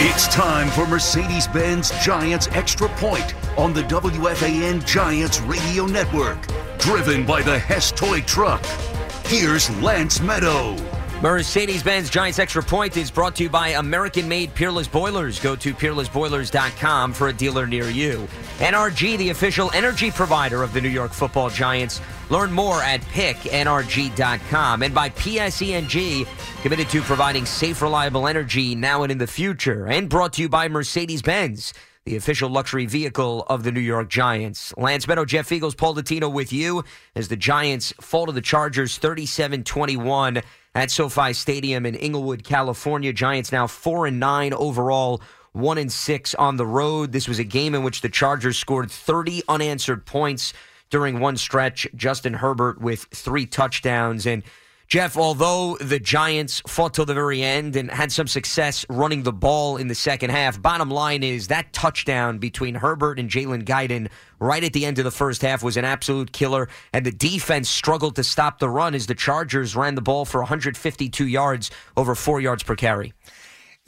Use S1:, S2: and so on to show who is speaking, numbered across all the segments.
S1: It's time for Mercedes Benz Giants Extra Point on the WFAN Giants Radio Network. Driven by the Hess Toy Truck. Here's Lance Meadow.
S2: Mercedes Benz Giants Extra Point is brought to you by American made Peerless Boilers. Go to peerlessboilers.com for a dealer near you. NRG, the official energy provider of the New York football Giants. Learn more at picknrg.com. And by PSE&G, committed to providing safe, reliable energy now and in the future. And brought to you by Mercedes Benz the official luxury vehicle of the New York Giants. Lance Meadow, Jeff Feagles, Paul Dottino with you as the Giants fall to the Chargers 37 21 at SoFi Stadium in Inglewood, California. Giants now 4 and 9 overall. 1 and 6 on the road. This was a game in which the Chargers scored 30 unanswered points during one stretch. Justin Herbert with three touchdowns. And Jeff, although the Giants fought till the very end and had some success running the ball in the second half, bottom line is that touchdown between Herbert and Jalen Guyton right at the end of the first half was an absolute killer, and the defense struggled to stop the run as the Chargers ran the ball for 152 yards, over four yards per carry.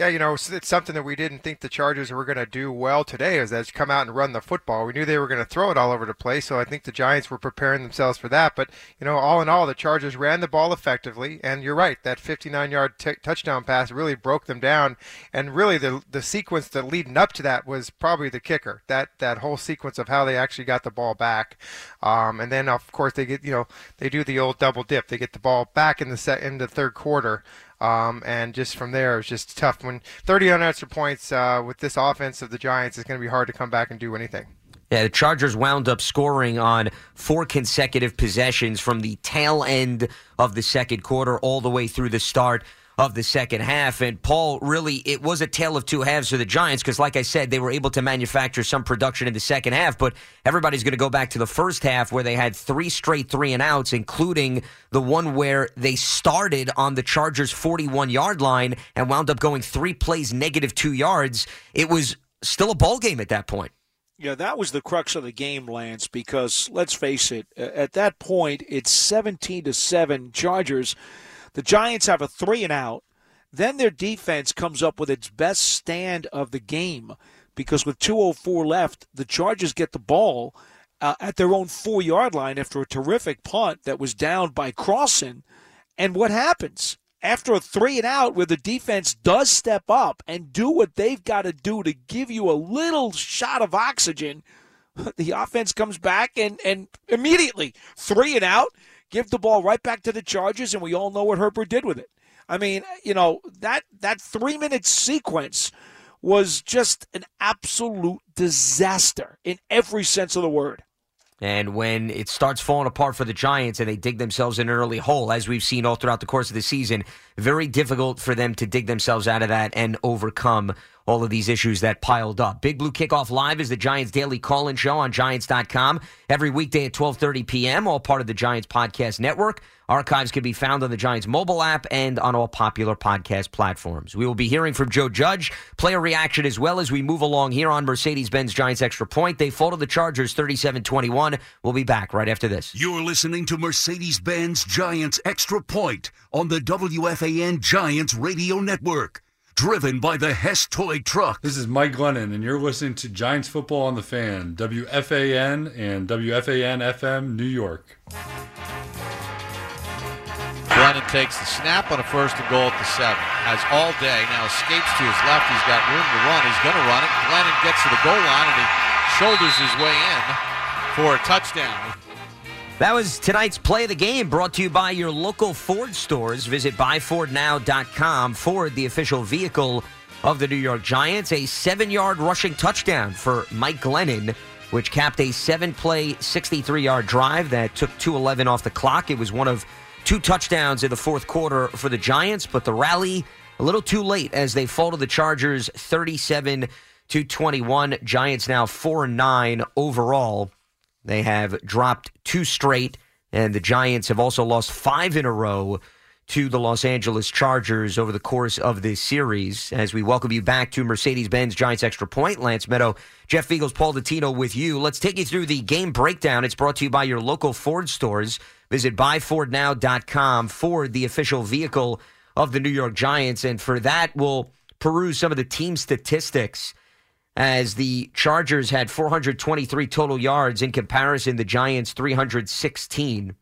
S3: Yeah, you know, it's something that we didn't think the Chargers were going to do well today is that come out and run the football. We knew they were going to throw it all over the place, so I think the Giants were preparing themselves for that. But, you know, all in all, the Chargers ran the ball effectively, and you're right, that 59-yard t- touchdown pass really broke them down, and really the the sequence that leading up to that was probably the kicker. That that whole sequence of how they actually got the ball back, um, and then of course they get, you know, they do the old double dip. They get the ball back in the set in the third quarter. Um, and just from there, it was just tough. When 30 unanswered points uh, with this offense of the Giants, it's going to be hard to come back and do anything.
S2: Yeah, the Chargers wound up scoring on four consecutive possessions from the tail end of the second quarter all the way through the start of the second half. And Paul, really, it was a tale of two halves for the Giants because, like I said, they were able to manufacture some production in the second half. But everybody's going to go back to the first half where they had three straight three and outs, including the one where they started on the Chargers' 41 yard line and wound up going three plays negative two yards. It was still a ball game at that point.
S4: Yeah, that was the crux of the game, Lance, because let's face it, at that point, it's 17 to 7 Chargers the Giants have a three and out. Then their defense comes up with its best stand of the game because with 2.04 left, the Chargers get the ball uh, at their own four yard line after a terrific punt that was down by Crossen. And what happens? After a three and out, where the defense does step up and do what they've got to do to give you a little shot of oxygen, the offense comes back and, and immediately three and out give the ball right back to the Chargers, and we all know what Herbert did with it. I mean, you know that that three minute sequence was just an absolute disaster in every sense of the word.
S2: And when it starts falling apart for the Giants and they dig themselves in an early hole, as we've seen all throughout the course of the season, very difficult for them to dig themselves out of that and overcome all of these issues that piled up. Big Blue Kickoff Live is the Giants daily call-in show on Giants.com every weekday at 12:30 p.m. All part of the Giants podcast network. Archives can be found on the Giants mobile app and on all popular podcast platforms. We will be hearing from Joe Judge, player reaction as well as we move along here on Mercedes-Benz Giants Extra Point. They fall to the Chargers 37-21. We'll be back right after this.
S1: You're listening to Mercedes-Benz Giants Extra Point on the WFAN Giants Radio Network driven by the Hess Toy Truck.
S5: This is Mike Glennon, and you're listening to Giants Football on the Fan, WFAN and WFAN FM, New York.
S6: Glennon takes the snap on a first and goal at the seven. Has all day. Now escapes to his left. He's got room to run. He's going to run it. Glennon gets to the goal line and he shoulders his way in for a touchdown.
S2: That was tonight's play of the game brought to you by your local Ford stores. Visit buyfordnow.com. Ford, the official vehicle of the New York Giants. A seven yard rushing touchdown for Mike Glennon, which capped a seven play, 63 yard drive that took 211 off the clock. It was one of two touchdowns in the fourth quarter for the Giants, but the rally a little too late as they fall to the Chargers 37 to 21. Giants now 4 and 9 overall. They have dropped two straight, and the Giants have also lost five in a row to the Los Angeles Chargers over the course of this series. As we welcome you back to Mercedes Benz Giants Extra Point, Lance Meadow, Jeff Feagles, Paul Dottino with you. Let's take you through the game breakdown. It's brought to you by your local Ford stores. Visit buyfordnow.com, Ford, the official vehicle of the New York Giants. And for that, we'll peruse some of the team statistics as the Chargers had 423 total yards in comparison the Giants 316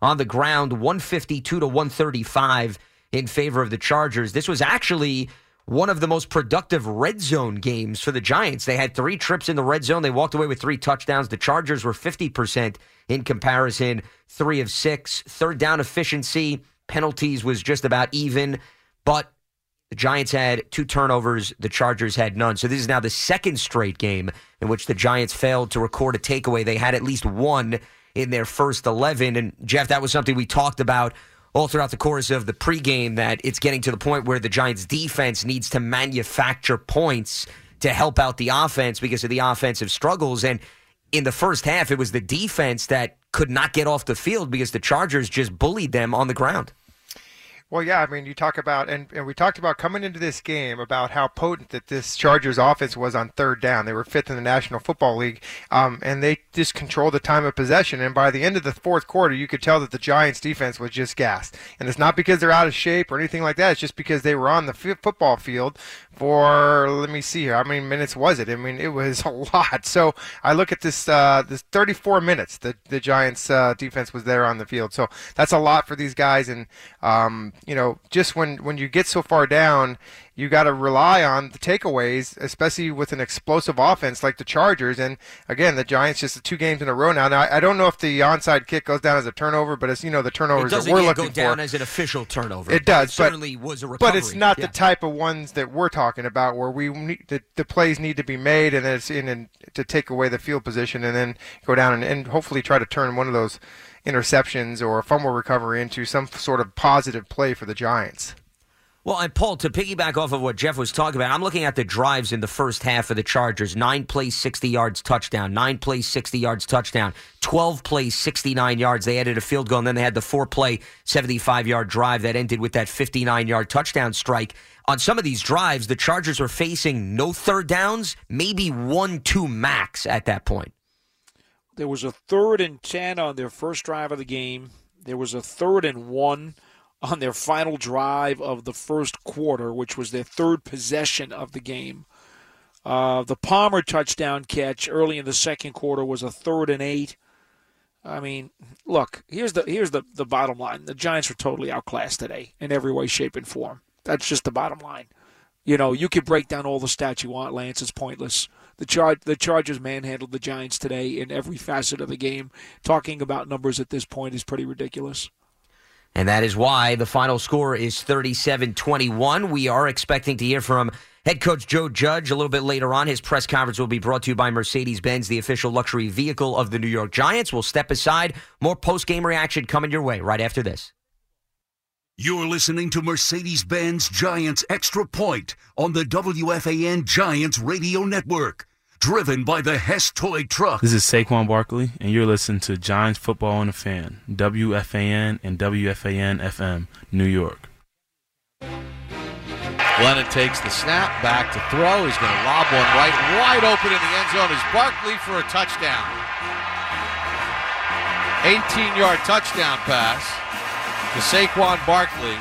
S2: on the ground 152 to 135 in favor of the Chargers. This was actually one of the most productive red zone games for the Giants. They had three trips in the red zone. They walked away with three touchdowns. The Chargers were 50% in comparison, three of six. Third down efficiency, penalties was just about even, but the Giants had two turnovers. The Chargers had none. So this is now the second straight game in which the Giants failed to record a takeaway. They had at least one in their first 11. And Jeff, that was something we talked about all throughout the course of the pregame that it's getting to the point where the Giants defense needs to manufacture points to help out the offense because of the offensive struggles. And in the first half, it was the defense that could not get off the field because the Chargers just bullied them on the ground.
S3: Well, yeah, I mean, you talk about, and, and we talked about coming into this game about how potent that this Chargers offense was on third down. They were fifth in the National Football League, um, and they just controlled the time of possession. And by the end of the fourth quarter, you could tell that the Giants defense was just gassed. And it's not because they're out of shape or anything like that. It's just because they were on the f- football field for, let me see here, how many minutes was it? I mean, it was a lot. So I look at this, uh, this 34 minutes that the Giants uh, defense was there on the field. So that's a lot for these guys. And, um, you know, just when when you get so far down, you got to rely on the takeaways, especially with an explosive offense like the Chargers. And again, the Giants just two games in a row now. Now I, don't know if the onside kick goes down as a turnover, but as you know the turnovers
S2: that
S3: we're looking for
S2: go down as an official turnover.
S3: It does,
S2: it
S3: but,
S2: certainly was a recovery.
S3: But it's not
S2: Yeah.
S3: the type of ones that we're talking about where we need, the, the plays need to be made and it's in and to take away the field position and then go down and, and hopefully try to turn one of those interceptions or fumble recovery into some sort of positive play for the Giants.
S2: Well, and Paul, to piggyback off of what Jeff was talking about, I'm looking at the drives in the first half of the Chargers. Nine plays, 60 yards, touchdown. Nine plays, 60 yards, touchdown. 12 plays, 69 yards. They added a field goal, and then they had the four play, 75 yard drive that ended with that 59 yard touchdown strike. On some of these drives, the Chargers were facing no third downs, maybe one, two max at that point.
S4: There was a third and 10 on their first drive of the game. There was a third and one on their final drive of the first quarter, which was their third possession of the game. Uh, the Palmer touchdown catch early in the second quarter was a third and eight. I mean, look, here's the here's the, the bottom line. The Giants were totally outclassed today in every way, shape, and form. That's just the bottom line. You know, you could break down all the stats you want, Lance. It's pointless. The char- the Chargers manhandled the Giants today in every facet of the game. Talking about numbers at this point is pretty ridiculous.
S2: And that is why the final score is 37 21. We are expecting to hear from head coach Joe Judge a little bit later on. His press conference will be brought to you by Mercedes Benz, the official luxury vehicle of the New York Giants. We'll step aside. More post game reaction coming your way right after this.
S1: You're listening to Mercedes Benz Giants Extra Point on the WFAN Giants Radio Network. Driven by the Hess Toy Truck.
S7: This is Saquon Barkley, and you're listening to Giants Football on the Fan, WFAN and WFAN FM, New York.
S6: Glennon takes the snap, back to throw. He's going to lob one right, wide open in the end zone. Is Barkley for a touchdown? 18-yard touchdown pass to Saquon Barkley.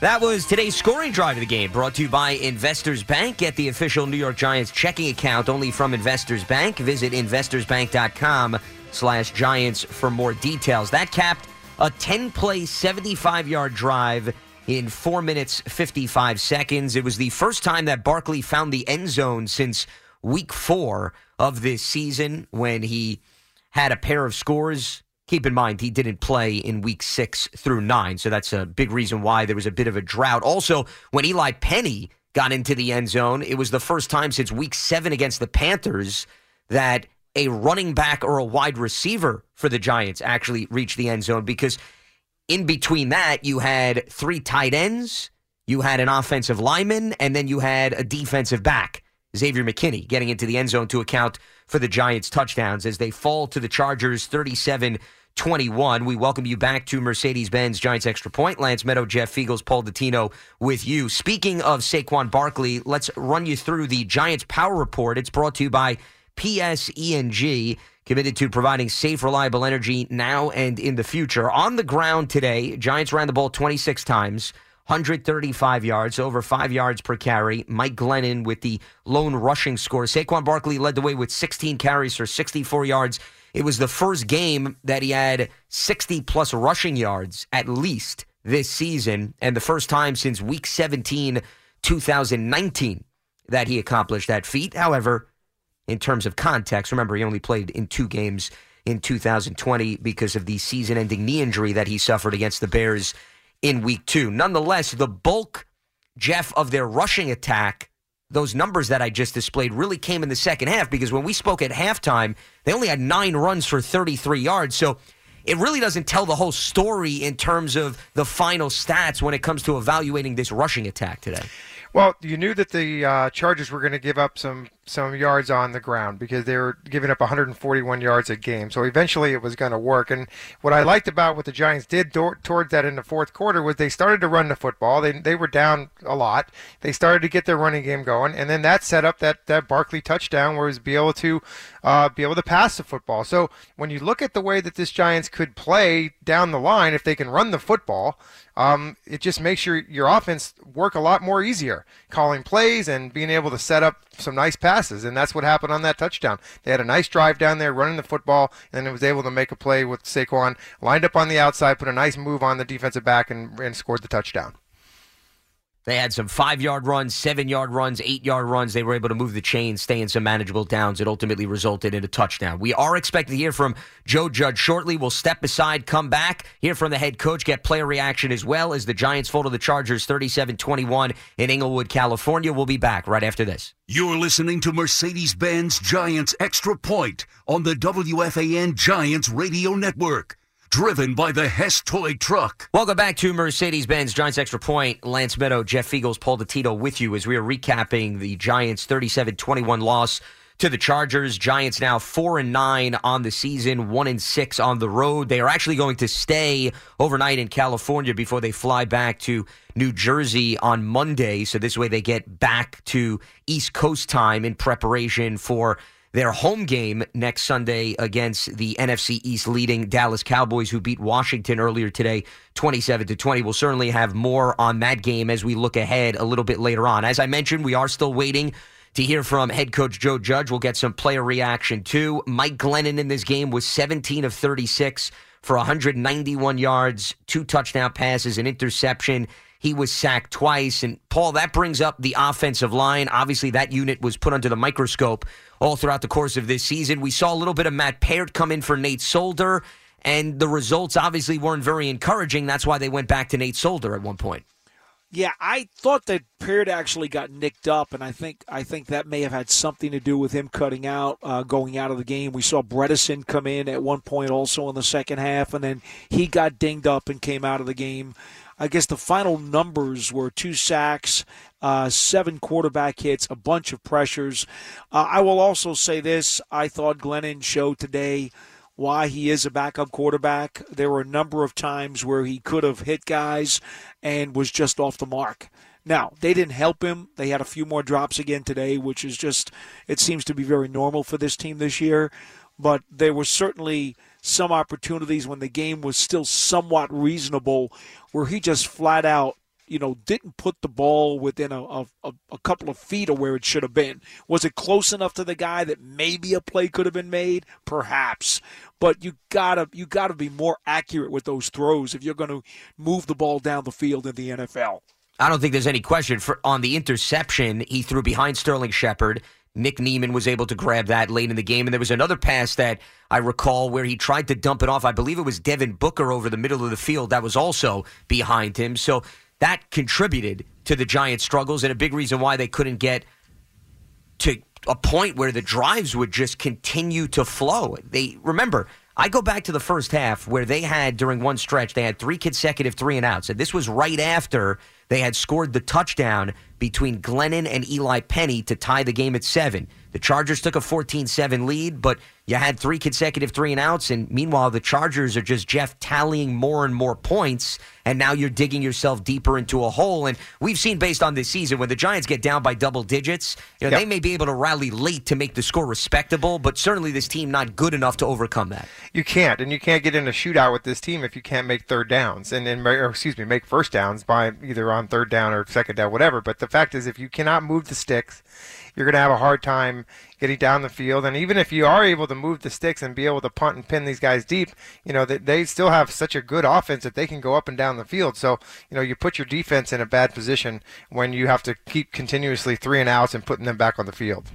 S2: That was today's scoring drive of the game, brought to you by Investors Bank. Get the official New York Giants checking account only from Investors Bank. Visit investorsbank.com slash Giants for more details. That capped a 10-play, 75-yard drive in 4 minutes, 55 seconds. It was the first time that Barkley found the end zone since week four of this season when he had a pair of scores Keep in mind, he didn't play in week six through nine, so that's a big reason why there was a bit of a drought. Also, when Eli Penny got into the end zone, it was the first time since week seven against the Panthers that a running back or a wide receiver for the Giants actually reached the end zone because in between that, you had three tight ends, you had an offensive lineman, and then you had a defensive back. Xavier McKinney getting into the end zone to account for the Giants' touchdowns as they fall to the Chargers 37 21. We welcome you back to Mercedes Benz Giants Extra Point. Lance Meadow, Jeff Feagles, Paul Dottino with you. Speaking of Saquon Barkley, let's run you through the Giants Power Report. It's brought to you by PSE&G, committed to providing safe, reliable energy now and in the future. On the ground today, Giants ran the ball 26 times. 135 yards, over five yards per carry. Mike Glennon with the lone rushing score. Saquon Barkley led the way with 16 carries for 64 yards. It was the first game that he had 60 plus rushing yards at least this season, and the first time since week 17, 2019, that he accomplished that feat. However, in terms of context, remember, he only played in two games in 2020 because of the season ending knee injury that he suffered against the Bears in week two. Nonetheless, the bulk, Jeff, of their rushing attack, those numbers that I just displayed really came in the second half because when we spoke at halftime, they only had nine runs for 33 yards. So it really doesn't tell the whole story in terms of the final stats when it comes to evaluating this rushing attack today.
S3: Well, you knew that the uh, Chargers were going to give up some some yards on the ground because they were giving up 141 yards a game. So eventually it was going to work. And what I liked about what the Giants did do- towards that in the fourth quarter was they started to run the football. They they were down a lot. They started to get their running game going, and then that set up that that Barkley touchdown where he was be able to uh, be able to pass the football. So when you look at the way that this Giants could play down the line, if they can run the football um, it just makes your your offense work a lot more easier, calling plays and being able to set up some nice passes, and that's what happened on that touchdown. They had a nice drive down there, running the football, and then it was able to make a play with Saquon, lined up on the outside, put a nice move on the defensive back, and, and scored the touchdown.
S2: They had some five yard runs, seven yard runs, eight yard runs. They were able to move the chain, stay in some manageable downs. It ultimately resulted in a touchdown. We are expecting to hear from Joe Judge shortly. We'll step aside, come back, hear from the head coach, get player reaction as well as the Giants fall to the Chargers 37 21 in Inglewood, California. We'll be back right after this.
S1: You're listening to Mercedes Benz Giants Extra Point on the WFAN Giants Radio Network driven by the Hess Toy Truck.
S2: Welcome back to Mercedes Benz Giants Extra Point. Lance Meadow, Jeff Feagles, Paul Dottino with you as we are recapping the Giants' 37 21 loss to the Chargers. Giants now four and nine on the season, one and six on the road. They are actually going to stay overnight in California before they fly back to New Jersey on Monday. So this way they get back to East Coast time in preparation for their home game next Sunday against the NFC East leading Dallas Cowboys, who beat Washington earlier today, 27 to 20. We'll certainly have more on that game as we look ahead a little bit later on. As I mentioned, we are still waiting to hear from head coach Joe Judge. We'll get some player reaction too. Mike Glennon in this game was 17 of 36 for 191 yards, two touchdown passes, an interception. He was sacked twice. And Paul, that brings up the offensive line. Obviously, that unit was put under the microscope all throughout the course of this season. We saw a little bit of Matt Peart come in for Nate Solder, and the results obviously weren't very encouraging. That's why they went back to Nate Solder at one point.
S4: Yeah, I thought that Peart actually got nicked up, and I think I think that may have had something to do with him cutting out, uh, going out of the game. We saw Bredeson come in at one point also in the second half, and then he got dinged up and came out of the game. I guess the final numbers were two sacks, uh, seven quarterback hits, a bunch of pressures. Uh, I will also say this: I thought Glennon showed today why he is a backup quarterback. There were a number of times where he could have hit guys and was just off the mark. Now, they didn't help him. They had a few more drops again today, which is just, it seems to be very normal for this team this year. But there were certainly some opportunities when the game was still somewhat reasonable where he just flat out you know, didn't put the ball within a, a, a, couple of feet of where it should have been. Was it close enough to the guy that maybe a play could have been made? Perhaps. But you gotta you gotta be more accurate with those throws if you're going to move the ball down the field in the NFL.
S2: I don't think there's any question for on the interception he threw behind Sterling Shepard. Nick Niemann was able to grab that late in the game. And there was another pass that I recall where he tried to dump it off. I believe it was Devontae Booker over the middle of the field that was also behind him. So that contributed to the Giants' struggles and a big reason why they couldn't get to a point where the drives would just continue to flow. They remember, I go back to the first half where they had during one stretch they had three consecutive three and outs, and this was right after they had scored the touchdown between Glennon and Eli Penny to tie the game at seven. The Chargers took a 14 7 lead, but You had three consecutive three and outs, and meanwhile, the Chargers are just Jeff tallying more and more points, and now you're digging yourself deeper into a hole. And we've seen based on this season, when the Giants get down by double digits, you know,
S3: Yep.
S2: they may be able to rally late to make the score respectable, but certainly this team not good enough to overcome that.
S3: You can't, and you can't get in a shootout with this team if you can't make third downs, and, and or excuse me, make first downs by either on third down or second down, whatever. But the fact is, if you cannot move the sticks, you're going to have a hard time getting down the field. And even if you are able to move the sticks and be able to punt and pin these guys deep, you know they, they still have such a good offense that they can go up and down the field. So you know you put your defense in a bad position when you have to keep continuously three and outs and putting them back on the field.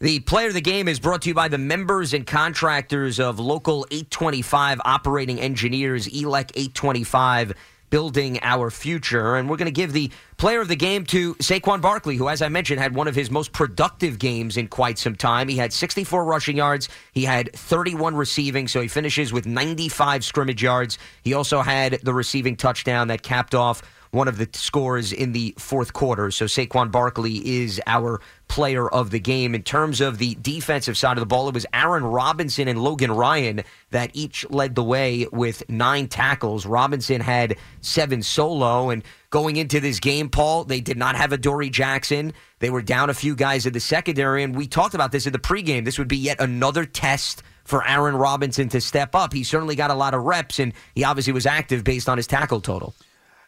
S2: The player of the game is brought to you by the members and contractors of Local 825 Operating Engineers, ELEC 825, building our future. And we're going to give the player of the game to Saquon Barkley, who, as I mentioned, had one of his most productive games in quite some time. He had 64 rushing yards, he had 31 receiving, so he finishes with 95 scrimmage yards. He also had the receiving touchdown that capped off one of the scores in the fourth quarter. So Saquon Barkley is our player of the game. In terms of the defensive side of the ball, it was Aaron Robinson and Logan Ryan that each led the way with nine tackles. Robinson had seven solo. And going into this game, Paul, they did not have Adoree' Jackson. They were down a few guys in the secondary. And we talked about this in the pregame. This would be yet another test for Aaron Robinson to step up. He certainly got a lot of reps, and he obviously was active based on his tackle total.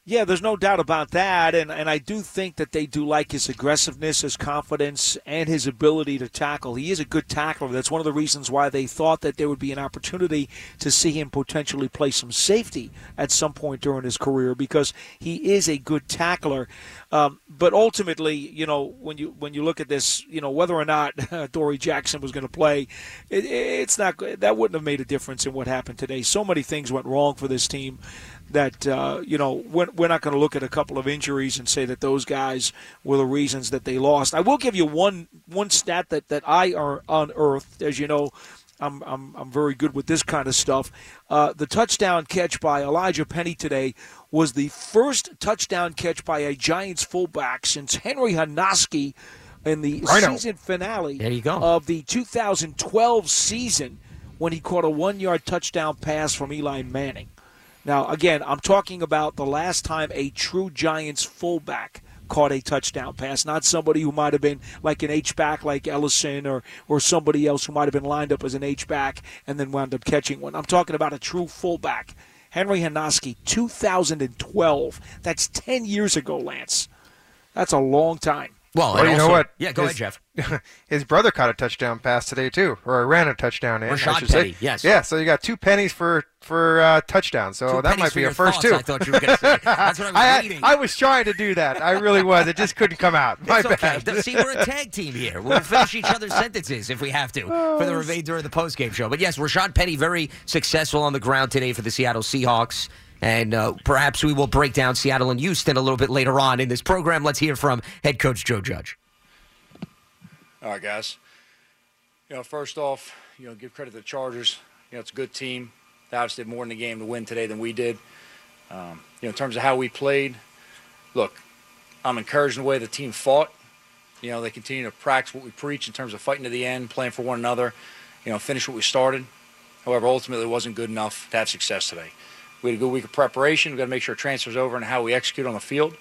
S4: Yeah, there's no doubt about that, and and I do think that they do like his aggressiveness, his confidence, and his ability to tackle. He is a good tackler. That's one of the reasons why they thought that there would be an opportunity to see him potentially play some safety at some point during his career because he is a good tackler. Um, but ultimately, you know, when you when you look at this, you know, whether or not Dory Jackson was going to play, it, it's not that wouldn't have made a difference in what happened today. So many things went wrong for this team that uh, you know we're, we're not going to look at a couple of injuries and say that those guys were the reasons that they lost. I will give you one one stat that that I are unearthed, as you know. I'm, I'm, I'm very good with this kind of stuff. Uh, the touchdown catch by Elijah Penny today was the first touchdown catch by a Giants fullback since Henry Hynoski in the season finale
S2: There you go.
S4: of the 2012 season when he caught a one yard touchdown pass from Eli Manning. Now, again, I'm talking about the last time a true Giants fullback caught a touchdown pass, not somebody who might have been like an H back like Ellison or, or somebody else who might have been lined up as an H back and then wound up catching one. I'm talking about a true fullback. Henry Hynoski, 2012. That's 10 years ago, Lance. That's a long time.
S2: Well,
S3: Well, you know what?
S2: Yeah, go
S3: His-
S2: ahead, Jeff.
S3: His brother caught a touchdown pass today too, or ran a touchdown in.
S2: Rashad
S3: should say.
S2: Penny, yes.
S3: Yeah, so you got two pennies for for uh, touchdowns. So
S2: Two
S3: that might be a first
S2: thoughts,
S3: too.
S2: I thought you were going to say. That's what I was
S3: I,
S2: reading.
S3: I was trying to do that. I really was. It just couldn't come out. My
S2: It's okay.
S3: bad.
S2: See, we're a tag team here. We'll finish each other's sentences if we have to for the remainder of the postgame show. But yes, Rashad Penny very successful on the ground today for the Seattle Seahawks. And uh, perhaps we will break down Seattle and Houston a little bit later on in this program. Let's hear from head coach Joe Judge.
S8: All right, guys. You know, first off, you know, give credit to the Chargers. You know, it's a good team. They obviously did more in the game to win today than we did. Um, you know, in terms of how we played, look, I'm encouraged in the way the team fought. You know, they continue to practice what we preach in terms of fighting to the end, playing for one another. You know, finish what we started. However, ultimately, it wasn't good enough to have success today. We had a good week of preparation. We've got to make sure transfers over and how we execute on the field.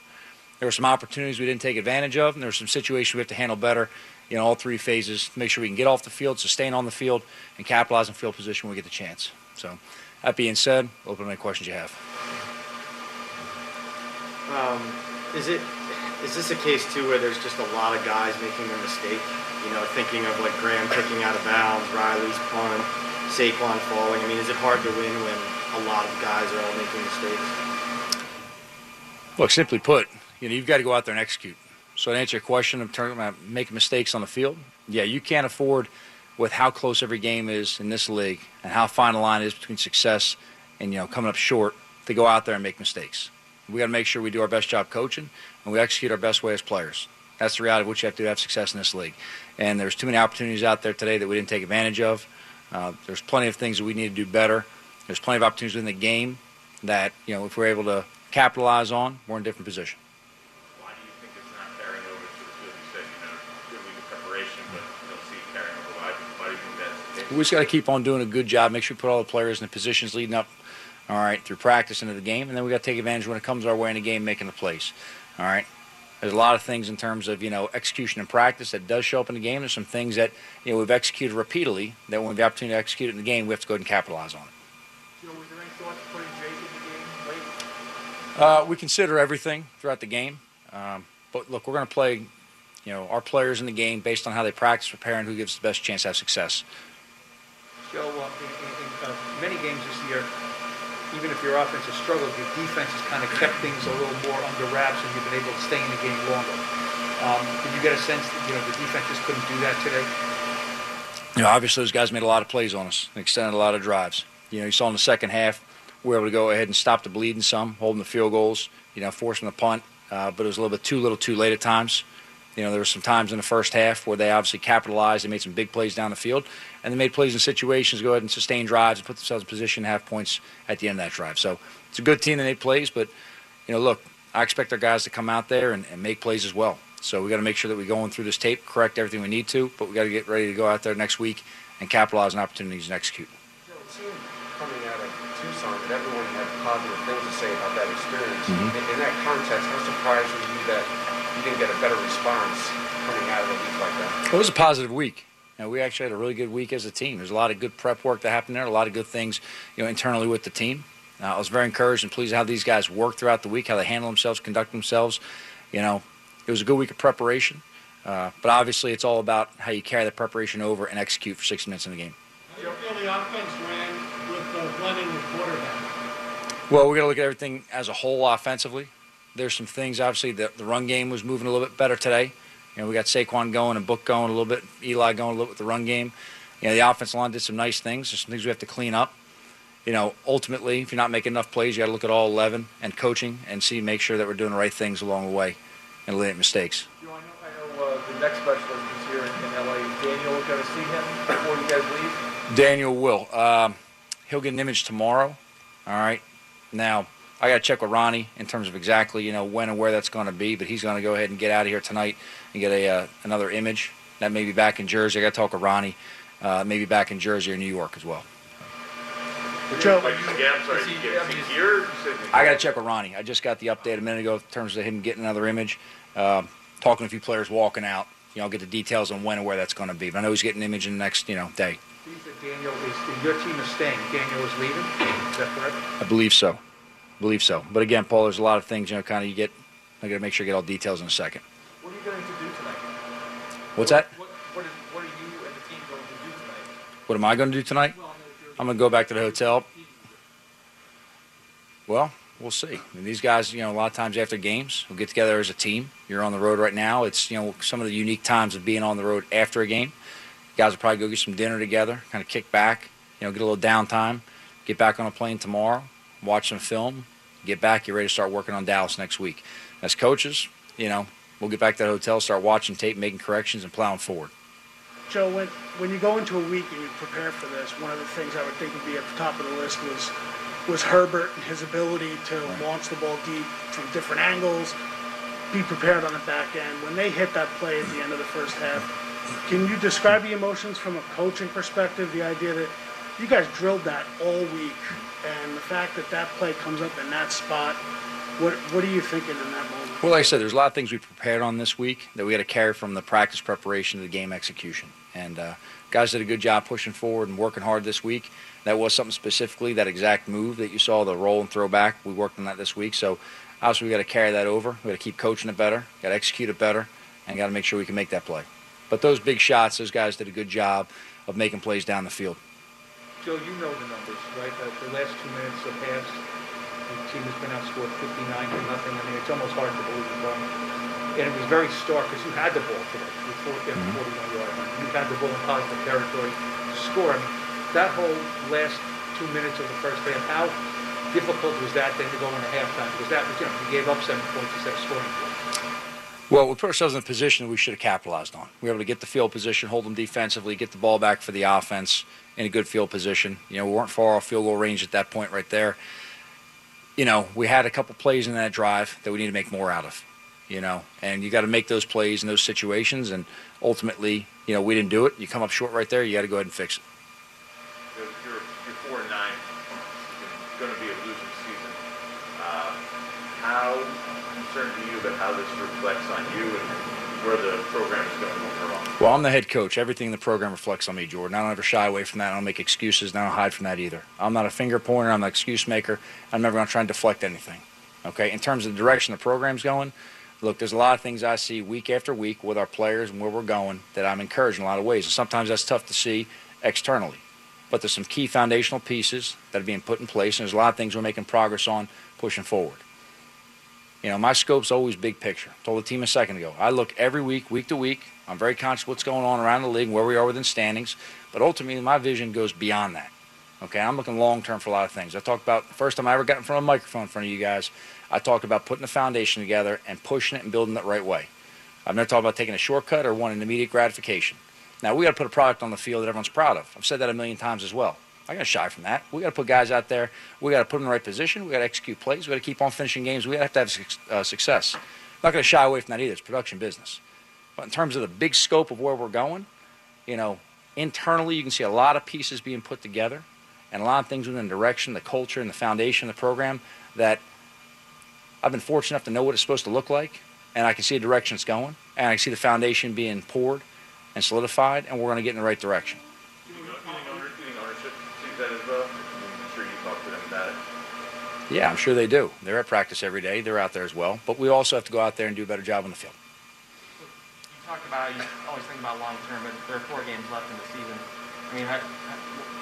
S8: There were some opportunities we didn't take advantage of, and there were some situations we have to handle better in all three phases to make sure we can get off the field, sustain on the field, and capitalize on field position when we get the chance. So, that being said, open any questions you have.
S9: Um, is it is this a case too where there's just a lot of guys making a mistake? You know, thinking of like Graham kicking out of bounds, Riley's punt, Saquon falling. I mean, is it hard to win when a lot of guys are all making mistakes?
S8: Look, simply put, you know, you've got to go out there and execute. So to answer your question in terms of making mistakes on the field, yeah, you can't afford with how close every game is in this league and how fine the line is between success and you know coming up short to go out there and make mistakes. We got to make sure we do our best job coaching and we execute our best way as players. That's the reality of what you have to do to have success in this league. And there's too many opportunities out there today that we didn't take advantage of. Uh, there's plenty of things that we need to do better. There's plenty of opportunities in the game that you know if we're able to capitalize on, we're in a different position.
S10: Why do you think it's not carrying over to the field? You said, you know, good week of preparation, but don't see it carrying over. Why, why do you think that's
S8: we just got to keep on doing a good job. Make sure we put all the players in the positions leading up. All right, through practice into the game, and then we got to take advantage when it comes our way in the game, making the plays. All right. There's a lot of things in terms of you know execution and practice that does show up in the game. There's some things that you know we've executed repeatedly that when we have the opportunity to execute it in the game, we have to go ahead and capitalize on it.
S10: Joe, was there any thought to putting Jake in the game late?
S8: Uh, we consider everything throughout the game, um, but look, we're going to play, you know, our players in the game based on how they practice, prepare, and who gives the best chance to have success.
S10: Joe, uh, in, in, in uh, many games this year, even if your offense has struggled, your defense has kind of kept things a little more under wraps, and you've been able to stay in the game longer. Um, did you get a sense that you know the defense just couldn't do that today?
S8: You know, obviously those guys made a lot of plays on us, and extended a lot of drives. You know, you saw in the second half, we were able to go ahead and stop the bleeding some, holding the field goals, you know, forcing the punt, uh, but it was a little bit too little, too late at times. You know, there were some times in the first half where they obviously capitalized. They made some big plays down the field, and they made plays in situations, go ahead and sustain drives and put themselves in position have points at the end of that drive. So it's a good team that made plays, but, you know, look, I expect our guys to come out there and, and make plays as well. So we got to make sure that we're going through this tape, correct everything we need to, but we got to get ready to go out there next week and capitalize on opportunities and execute.
S11: Joe, it seemed coming out of Tucson that everyone had positive things to say about that experience.
S8: Mhm.
S11: In, in that context, how surprised were you that you didn't get a better response coming out of a week like that?
S8: It was a positive week. You know, we actually had a really good week as a team. There's a lot of good prep work that happened there, a lot of good things, you know, internally with the team. Uh, I was very encouraged and pleased how these guys worked throughout the week, how they handle themselves, conduct themselves. You know, it was a good week of preparation. Uh, but obviously, it's all about how you carry the preparation over and execute for 60 minutes in the game.
S12: How do you feel the offense ran with uh, blending the quarterback?
S8: Well, we got to look at everything as a whole offensively. There's some things, obviously, the, the run game was moving a little bit better today. You know, we got Saquon going and Book going a little bit, Eli going a little bit with the run game. You know, the offensive line did some nice things. There's some things we have to clean up. You know, ultimately, if you're not making enough plays, you got to look at all 11 and coaching and see, make sure that we're doing the right things along the way and eliminate mistakes.
S10: Joe, I know, I know uh, the next specialist is here in, in LA. Daniel going to see him before you guys leave?
S8: Daniel will. Um, he'll get an image tomorrow. All right. Now, I got to check with Ronnie in terms of exactly, you know, when and where that's going to be. But he's going to go ahead and get out of here tonight and get a uh, another image. That may be back in Jersey. I got to talk with Ronnie. Uh, maybe back in Jersey or New York as well.
S10: Joe, Like, I'm sorry,
S11: Is he-
S10: is he,
S11: I mean, is-
S10: here? You said-
S8: I got to check with Ronnie. I just got the update a minute ago in terms of him getting another image. Uh, talking to a few players walking out. You know, I'll get the details on when and where that's going to be. But I know he's getting an image in the next, you know, day.
S10: Daniel is, your team is staying. Daniel is leaving. Is that correct?
S8: I believe so. believe so. But again, Paul, there's a lot of things, you know, kind of you get. I got to make sure I get all details in a second.
S10: What are you going to do tonight?
S8: What's that?
S10: What, what, is, what are you and the team going to do tonight?
S8: What am I going to do tonight? I'm going to go back to the hotel. Well, we'll see. I mean, these guys, you know, a lot of times after games, we'll get together as a team. You're on the road right now. It's, you know, some of the unique times of being on the road after a game. Guys will probably go get some dinner together, kind of kick back, you know, get a little downtime, get back on a plane tomorrow, watch some film, get back, you're ready to start working on Dallas next week. As coaches, you know, we'll get back to that hotel, start watching tape, making corrections, and plowing forward.
S12: Joe, when, when you go into a week and you prepare for this, one of the things I would think would be at the top of the list was was Herbert and his ability to launch the ball deep from different angles, be prepared on the back end. When they hit that play at the end of the first half, can you describe the emotions from a coaching perspective? The idea that you guys drilled that all week, and the fact that that play comes up in that spot, what what are you thinking in that moment?
S8: Well, like I said, there's a lot of things we prepared on this week that we had to carry from the practice preparation to the game execution. And uh, guys did a good job pushing forward and working hard this week. That was something specifically, that exact move that you saw, the roll and throw back. We worked on that this week. So obviously, we got to carry that over. We got to keep coaching it better, got to execute it better, and got to make sure we can make that play. But those big shots, those guys did a good job of making plays down the field.
S10: Joe, you know the numbers, right? The, the last two minutes of halves, the team has been outscored 59 to nothing. I mean, it's almost hard to believe. But, and it was very stark because you had the ball today. You four, you
S8: Mm-hmm.
S10: 41 yard line. You had the ball in positive territory to score. I mean, that whole last two minutes of the first half, how difficult was that then to go into halftime? Because that was, you know, you gave up seven points instead of scoring points.
S8: Well, we put ourselves in a position that we should have capitalized on. We were able to get the field position, hold them defensively, get the ball back for the offense in a good field position. You know, we weren't far off field goal range at that point right there. You know, we had a couple plays in that drive that we need to make more out of. You know, and you got to make those plays in those situations, and ultimately, you know, we didn't do it. You come up short right there. You got to go ahead and fix it.
S13: You're, four and nine. It's going to be a losing season. Uh, how concerned are you about how this? Reflects on you and where the program is going overall?
S8: Well, I'm the head coach. Everything in the program reflects on me, Jordan. I don't ever shy away from that. I don't make excuses, and I don't hide from that either. I'm not a finger pointer. I'm an excuse maker. I'm never going to try and deflect anything. Okay. In terms of the direction the program's going, look, there's a lot of things I see week after week with our players and where we're going that I'm encouraged in a lot of ways. And sometimes that's tough to see externally. But there's some key foundational pieces that are being put in place, and there's a lot of things we're making progress on pushing forward. You know, my scope's always big picture. Told the team a second ago. I look every week, week to week. I'm very conscious what's going on around the league, and where we are within standings. But ultimately, my vision goes beyond that. Okay, I'm looking long term for a lot of things. I talked about the first time I ever got in front of a microphone in front of you guys. I talked about putting the foundation together and pushing it and building it the right way. I've never talked about taking a shortcut or wanting immediate gratification. Now we got to put a product on the field that everyone's proud of. I've said that a million times as well. I got to shy from that. We got to put guys out there. We got to put them in the right position. We got to execute plays. We got to keep on finishing games. We have to have uh, success. I'm not going to shy away from that either. It's production business. But in terms of the big scope of where we're going, you know, internally you can see a lot of pieces being put together, and a lot of things within the direction, the culture, and the foundation of the program that I've been fortunate enough to know what it's supposed to look like, and I can see the direction it's going, and I can see the foundation being poured and solidified, and we're going to get in the right direction.
S13: Do you think owner- do you think ownership sees that as well? I'm sure you talk to them about it.
S8: Yeah, I'm sure they do. They're at practice every day. They're out there as well. But we also have to go out there and do a better job on the field.
S14: You talked about you always think about long term, but there are four games left in the season. I mean, how,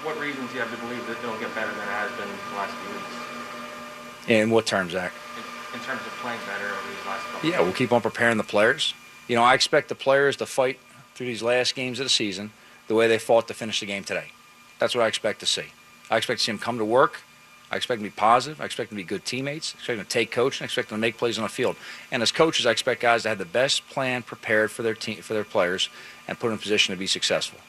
S14: what reasons do you have to believe that it'll get better than it has been the last few weeks
S8: In what terms, Zach?
S14: in, in terms of playing better over these last couple?
S8: Yeah, we'll keep on preparing the players. You know, I expect the players to fight through these last games of the season the way they fought to finish the game today. That's what I expect to see. I expect to see them come to work. I expect them to be positive. I expect them to be good teammates. I expect them to take coach, and I expect them to make plays on the field. And as coaches, I expect guys to have the best plan prepared for their team, for their players, and put them in a position to be successful.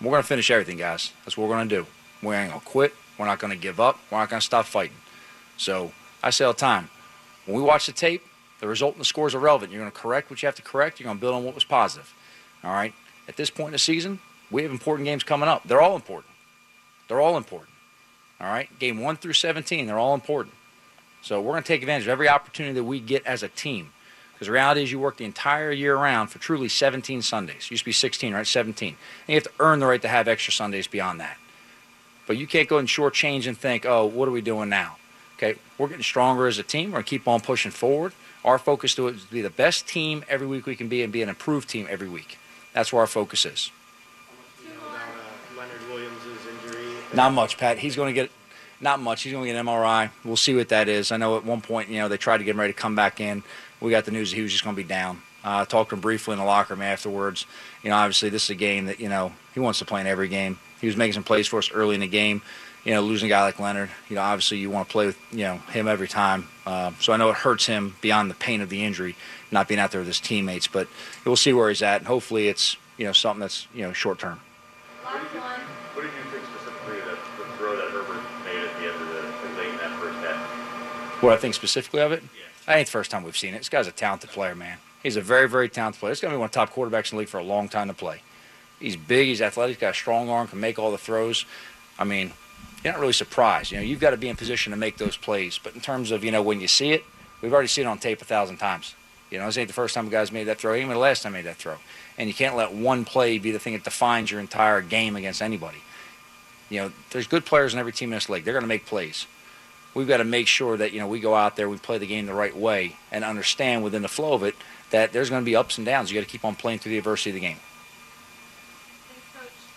S8: We're going to finish everything, guys. That's what we're going to do. We ain't going to quit. We're not going to give up. We're not going to stop fighting. So I say all the time, when we watch the tape, the result and the scores are relevant. You're going to correct what you have to correct. You're going to build on what was positive. All right. At this point in the season, we have important games coming up. They're all important. They're all important. All right. Game one through 17, they're all important. So we're going to take advantage of every opportunity that we get as a team. Because the reality is, you work the entire year round for truly 17 Sundays. Used to be 16, right? 17. And you have to earn the right to have extra Sundays beyond that. But you can't go and shortchange and think, oh, what are we doing now? Okay, we're getting stronger as a team. We're going to keep on pushing forward. Our focus to it is to be the best team every week we can be and be an improved team every week. That's where our focus is. Not much, Pat. He's going to get not much. He's going to get an MRI. We'll see what that is. I know at one point, you know, they tried to get him ready to come back in. We got the news that he was just going to be down. Uh, I talked to him briefly in the locker room afterwards. You know, obviously this is a game that you know he wants to play in every game. He was making some plays for us early in the game. You know, losing a guy like Leonard, you know, obviously you want to play with you know him every time. Uh, so I know it hurts him beyond the pain of the injury, not being out there with his teammates. But we'll see where he's at, and hopefully it's you know something that's you know short term.
S13: What
S8: I think specifically of it, I ain't the first time we've seen it. This guy's a talented player, man. He's a very, very talented player. This gonna be one of the top quarterbacks in the league for a long time to play. He's big, he's athletic, he's got a strong arm, can make all the throws. I mean, you're not really surprised. You know, you've got to be in position to make those plays. But in terms of, you know, when you see it, we've already seen it on tape a thousand times. You know, this ain't the first time a guy's made that throw, even the last time he made that throw. And you can't let one play be the thing that defines your entire game against anybody. You know, there's good players in every team in this league. They're going to make plays. We've got to make sure that, you know, we go out there, we play the game the right way, and understand within the flow of it that there's going to be ups and downs. You got to keep on playing through the adversity of the game.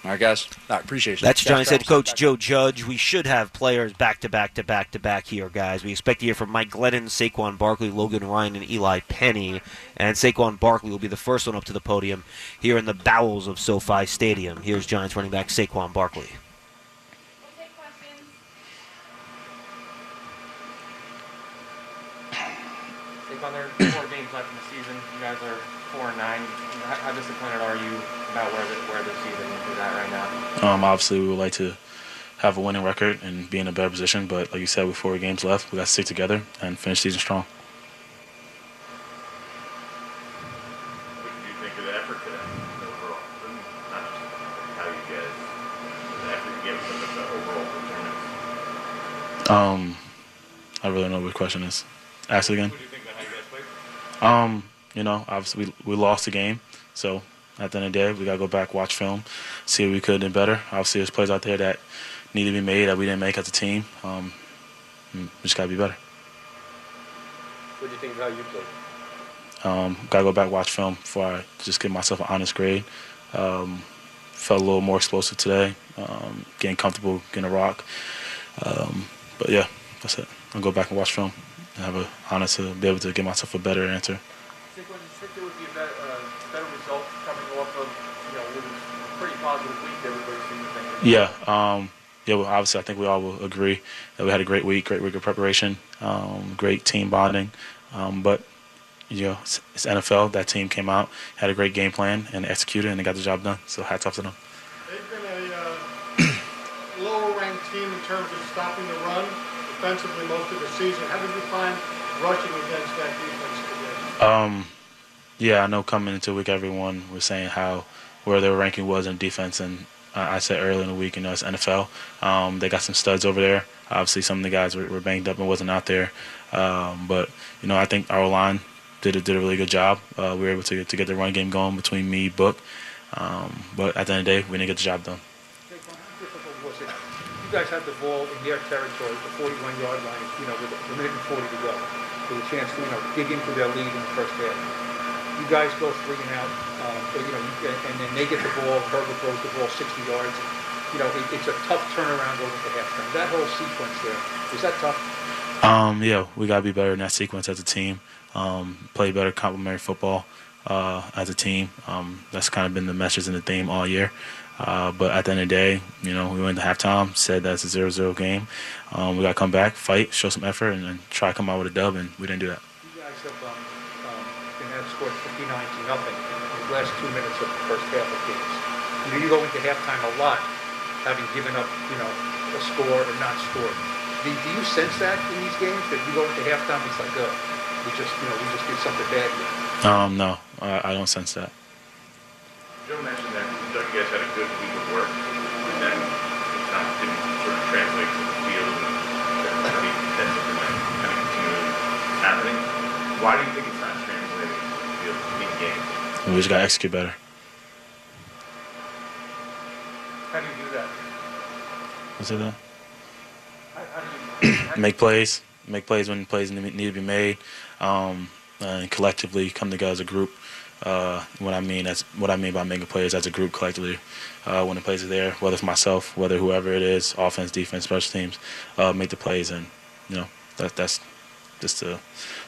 S8: All right, guys. I appreciate it.
S15: That's Giants head coach Joe Judge. We should have players back to back to back to back here, guys. We expect to hear from Mike Glennon, Saquon Barkley, Logan Ryan, and Eli Penny. And Saquon Barkley will be the first one up to the podium here in the bowels of SoFi Stadium. Here's Giants running back Saquon Barkley.
S14: Saquon, there are four games left in the season. You guys are four and nine. How, how disappointed are you about where the, where the season is at right now?
S7: Um, obviously, we would like to have a winning record and be in a better position, but like you said, with four games left, we got to stick together and finish season strong.
S13: What did you think of the effort today overall? Not just how you guys, the effort you gave, but the overall performance.
S7: Um, I really don't know what the question is. Ask it again.
S13: What do you think about how you guys
S7: Um, you know, obviously we, we lost the game, so at the end of the day, we gotta go back, watch film, see what we could done better. Obviously, there's plays out there that need to be made that we didn't make as a team. Um, we just gotta be better.
S16: What do you think of how you played?
S7: Um, gotta go back, watch film before I just give myself an honest grade. Um, felt a little more explosive today, um, getting comfortable, getting a rock. Um, but yeah, that's it. I'll go back and watch film have a honest to be able to give myself a better answer.
S10: Saquon, do you think there would be a better, uh, better result coming off of, you know, what was a pretty positive week everybody seemed to think?
S7: Yeah, um, yeah. Well, obviously, I think we all will agree that we had a great week, great week of preparation, um, great team bonding. Um, but you know, it's, it's NFL. That team came out, had a great game plan, and executed, and they got the job done. So hats off to them.
S17: They've been a uh, lower ranked team in terms of stopping the run defensively most of the season. How did you find rushing against that defense today?
S7: Um, yeah, I know coming into week, everyone was saying how where their ranking was in defense, and I I said earlier in the week, you know, it's NFL. Um, they got some studs over there. Obviously, some of the guys were, were banged up and wasn't out there. Um, but you know, I think our line did a, did a really good job. Uh, we were able to to get the run game going between me, Book. Um, but at the end of the day, we didn't get the job done.
S10: Saquon, how difficult was it? You guys had the ball in their territory, the 41-yard line, you know, with a minute and 40 to go, with a chance to, you know, dig into their lead in the first half. You guys go three and out, um, but, you know, and then they get the ball, Herbert throws the ball 60 yards. You know, it, it's a tough turnaround going to halftime. That whole sequence there, was that tough?
S7: Um, yeah, we got to be better in that sequence as a team. Um, play better complementary football uh, as a team. Um, that's kind of been the message and the theme all year. Uh, but at the end of the day, you know, we went to halftime, said that's a 0-0 game. Um, we got to come back, fight, show some effort, and, and try to come out with a dub, and we didn't do that.
S10: You guys have, um, um, been outscored 59 to nothing in the last two minutes of the first half of games. You know, you go into halftime a lot, having given up, you know, a score or not scored. Do, do you sense that in these games that you go into halftime, it's like, oh, we just, you know, we just did something bad here.
S7: Um, no, I, I don't sense that.
S13: Joe mentioned that he thought you guys had a good week of work, and then it not, didn't sort of translate to the field, and that maybe that's something that kind of continually happening. Why do you think it's not translating to the field in games?
S7: We just got to execute better.
S10: How do you do that?
S7: What's it that?
S10: How, how do you,
S7: make plays, make plays when plays need need to be made, um, and collectively come together as a group. Uh, what I mean that's what I mean by making plays as a group collectively. Uh, when the plays are there, whether it's myself, whether whoever it is, offense, defense, special teams, uh, make the plays, and you know that that's just the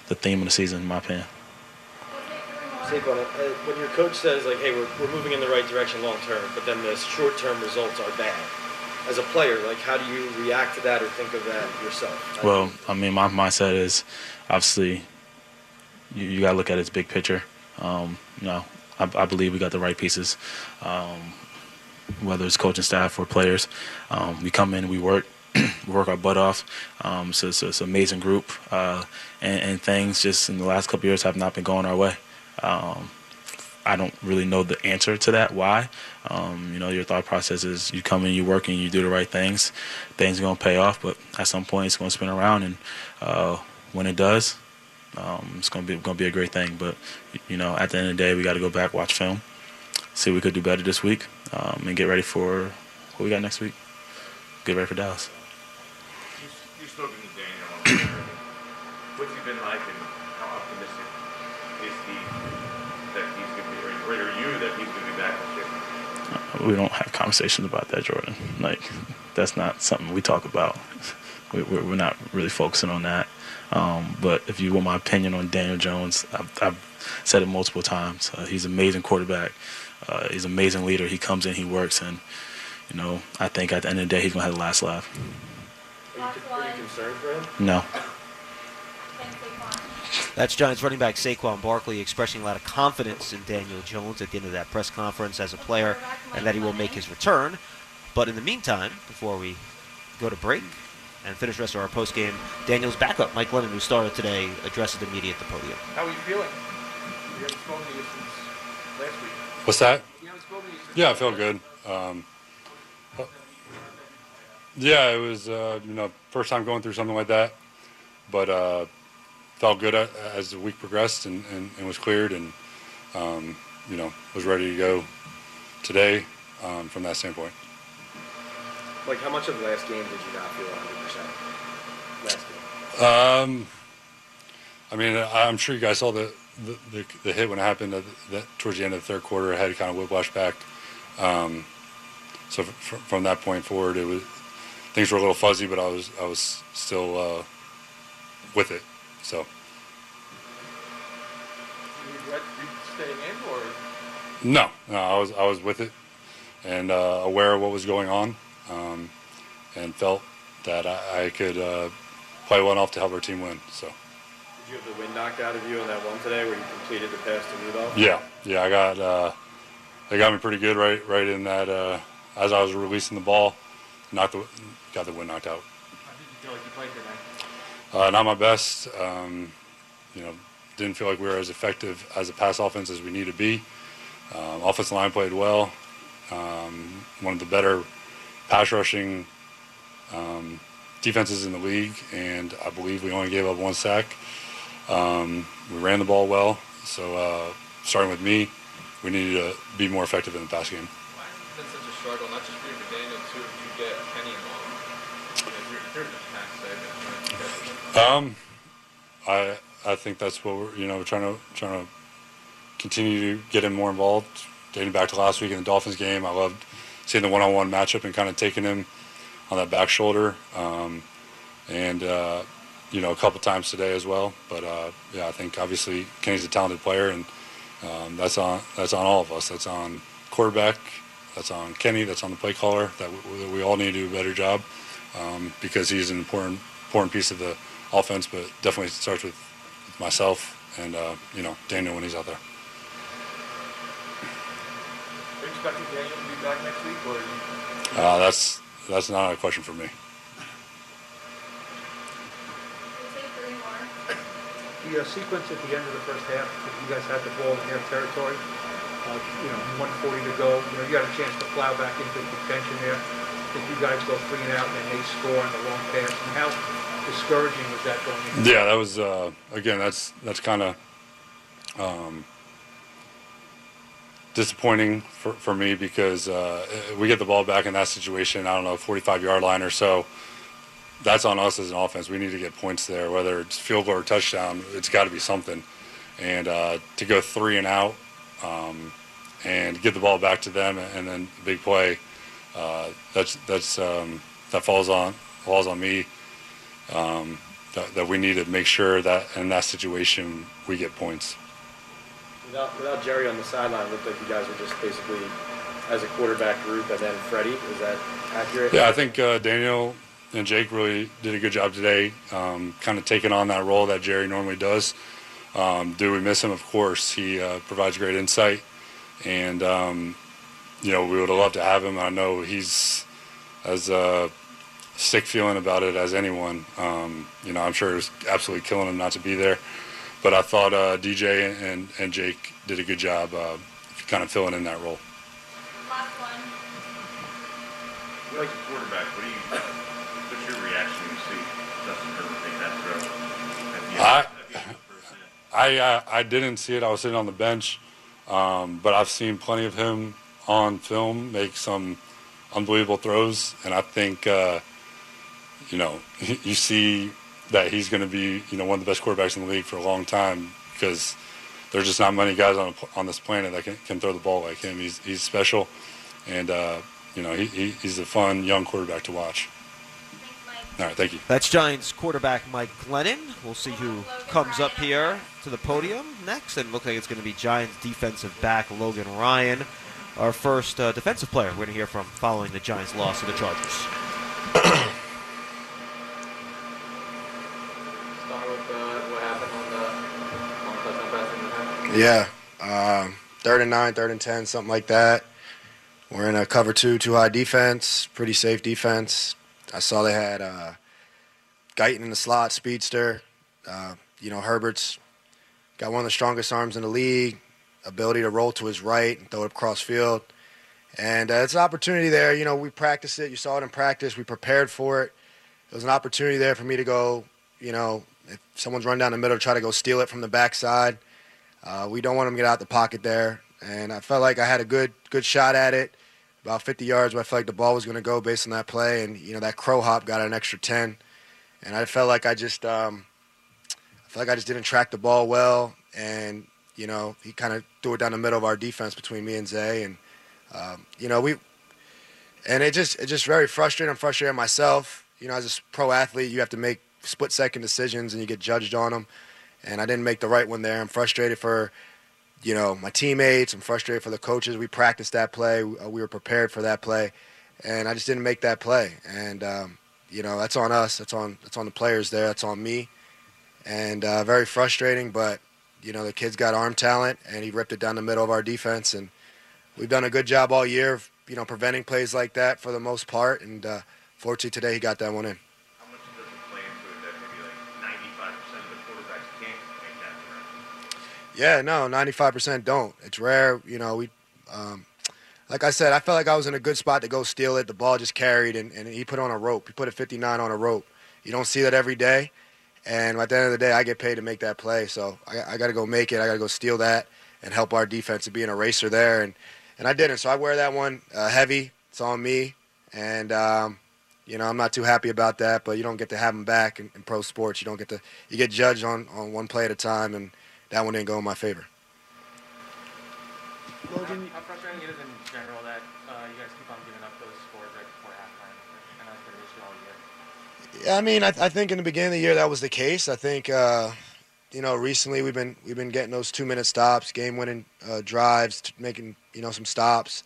S7: the theme of the season, in my opinion.
S16: Uh, when your coach says like, "Hey, we're, we're moving in the right direction long term," but then the short term results are bad. As a player, like, how do you react to that or think of that yourself?
S7: Well, I mean, my mindset is obviously you, you got to look at its big picture. Um, you know, I, I believe we got the right pieces, um, whether it's coaching staff or players. Um, we come in, we work, work our butt off. Um, so, so it's an amazing group, uh, and, and things just in the last couple years have not been going our way. Um, I don't really know the answer to that. Why? Um, you know, your thought process is you come in, you work, and you do the right things. Things are gonna pay off, but at some point it's gonna spin around, and uh, when it does, um, it's gonna be gonna be a great thing. But you know, at the end of the day, we got to go back, watch film, see what we could do better this week, um, and get ready for what we got next week. Get ready for Dallas.
S13: You, you've spoken to Daniel. What's he been like, and how optimistic is he that he's going to be, or, or you that he's going to be back this year?
S7: we don't have conversations about that, Jordan. Like, that's not something we talk about. We, we're, we're not really focusing on that. Um, but if you want my opinion on Daniel Jones, I've, I've said it multiple times. Uh, he's an amazing quarterback. Uh, he's an amazing leader. He comes in, he works, and you know, I think at the end of the day, he's gonna have the last laugh.
S16: Are you, are you concerned for him?
S7: No.
S15: That's Giants running back Saquon Barkley expressing a lot of confidence in Daniel Jones at the end of that press conference as a player and that he will make his return. But in the meantime, before we go to break and finish the rest of our post game, Daniel's backup, Mike Glennon, who started today, addresses the media at the podium.
S10: How are you feeling? You haven't spoken to you since last week.
S5: What's that?
S10: You haven't spoken to you since
S5: Yeah, I feel good. Um, uh, yeah, it was uh, you know first time going through something like that, but uh, felt good as the week progressed and, and, and was cleared, and um, you know was ready to go today um, from that standpoint.
S16: Like, how much of the last game did you not feel 100% last game?
S5: Um, I mean, I- I'm sure you guys saw the the, the, the hit when it happened at the, towards the end of the third quarter. I had kind of whiplash back. Um, so f- from that point forward, it was things were a little fuzzy, but I was I was still uh, with it. So
S14: You regret staying in, or
S5: no, no, I was I was with it and uh, aware of what was going on, um, and felt that I, I could uh, play one off to help our team win. So.
S16: Did you have the wind knocked out of you on that one today where you completed the pass to Rudolph?
S5: Yeah, yeah, I got uh, they got me pretty good right right in that uh, as I was releasing the ball, knocked the got the wind knocked out.
S14: how did you feel like you played today?
S5: Uh, not my best. Um, you know, didn't feel like we were as effective as a pass offense as we need to be. Um, offensive line played well. Um, one of the better pass rushing um, defenses in the league, and I believe we only gave up one sack. Um, we ran the ball well, so uh, starting with me, we needed to be more effective in the pass game.
S14: Why has it been such a struggle, not just for you, but Daniel too, to get Kenny involved? You know, you're, you're the pass saver.
S5: Um, I I think that's what we're you know trying to trying to continue to get him more involved. Dating back to last week in the Dolphins game, I loved seeing the one-on-one matchup and kind of taking him on that back shoulder, um, and uh, you know a couple times today as well. But uh, yeah, I think obviously Kenny's a talented player, and um, that's on that's on all of us. That's on quarterback. That's on Kenny. That's on the play caller. That we, that we all need to do a better job um, because he's an important important piece of the offense. But definitely starts with myself and uh, you know Daniel when he's out there.
S14: Are you expecting Daniel to be back next week, or are you?
S5: Uh, that's that's not a question for me.
S10: The uh, sequence at the end of the first half, you guys had the ball in their territory, uh, you know, 140 to go, you know, you got a chance to plow back into the contention there. If you guys go three and out and then they score on the long pass, and how discouraging was that going into
S5: Yeah, that was uh, again. That's that's kind of um, disappointing for, for me because uh, we get the ball back in that situation. I don't know, 45 yard line or so. That's on us as an offense. We need to get points there, whether it's field goal or touchdown. It's got to be something. And uh, to go three and out um, and get the ball back to them, and then big play. Uh, that's that's um, that falls on falls on me. Um, that, that we need to make sure that in that situation we get points.
S16: Without, without Jerry on the sideline, it looked like you guys were just basically as a quarterback group and then Freddie. Is that accurate?
S5: Yeah, I think uh, Daniel and Jake really did a good job today, um, kind of taking on that role that Jerry normally does. Um, do we miss him? Of course. He uh, provides great insight, and um, you know we would have loved to have him. I know he's as uh, sick feeling about it as anyone. Um, you know, I'm sure it was absolutely killing him not to be there. But I thought uh, DJ and, and Jake did a good job uh, kind of filling in that role.
S13: Last You like a quarterback, what do you, what's your reaction when you see Justin Herbert make that throw? At
S5: I,
S13: end- at the end of the first half?
S5: I, uh, I didn't see it. I was sitting on the bench, um, but I've seen plenty of him on film make some unbelievable throws, and I think uh, you know you see that he's going to be you know one of the best quarterbacks in the league for a long time because there's just not many guys on on this planet that can, can throw the ball like him. He's he's special, and uh, you know he, he, he's a fun young quarterback to watch. All right, thank you.
S15: That's Giants quarterback Mike Glennon. We'll see who comes up here to the podium next, and look like it's going to be Giants defensive back Logan Ryan, our first uh, defensive player we're going to hear from following the Giants' loss to the Chargers.
S14: Start with uh, what happened on the on touchdown pass interference.
S18: Yeah, um, third and nine, third and ten, something like that. We're in a cover two, two high defense, pretty safe defense. I saw they had uh, Guyton in the slot, speedster. Uh, you know, Herbert's got one of the strongest arms in the league, ability to roll to his right and throw it across field. And uh, it's an opportunity there. You know, we practiced it. You saw it in practice. We prepared for it. It was an opportunity there for me to go, you know, if someone's run down the middle, try to go steal it from the backside. Uh, we don't want them to get out the pocket there. And I felt like I had a good good shot at it, about 50 yards. Where I felt like the ball was going to go based on that play, and you know that crow hop got an extra 10. And I felt like I just um, I felt like I just didn't track the ball well, and you know he kind of threw it down the middle of our defense between me and Zay, and um, you know we and it just it just very frustrating. I'm frustrated myself. You know, as a pro athlete, you have to make split second decisions and you get judged on them. And I didn't make the right one there. I'm frustrated for you know my teammates. I'm frustrated for the coaches. We practiced that play. Uh, we were prepared for that play, and I just didn't make that play. And um, you know that's on us. That's on that's on the players there. That's on me. And uh, very frustrating, but you know the kid's got arm talent, and he ripped it down the middle of our defense. And we've done a good job all year, of, you know, preventing plays like that for the most part. And uh, fortunately today he got that one in. Yeah, no, 95% don't. It's rare, you know. We, um, like I said, I felt like I was in a good spot to go steal it. The ball just carried, and, and he put on a rope. He put a 59 on a rope. You don't see that every day, and at the end of the day, I get paid to make that play. So I, I got to go make it. I got to go steal that and help our defense to be an eraser there, and and I didn't. So I wear that one uh, heavy. It's on me, and um, you know I'm not too happy about that. But you don't get to have them back in, in pro sports. You don't get to. You get judged on on one play at a time, and that one didn't go in my favor.
S14: Logan, how frustrating it is in general that uh, you guys keep on giving up those scores right before halftime. I know it's been an issue all year.
S18: Yeah, I mean, I, I think in the beginning of the year that was the case. I think, uh, you know, recently we've been we've been getting those two minute stops, game winning uh, drives, t- making you know some stops.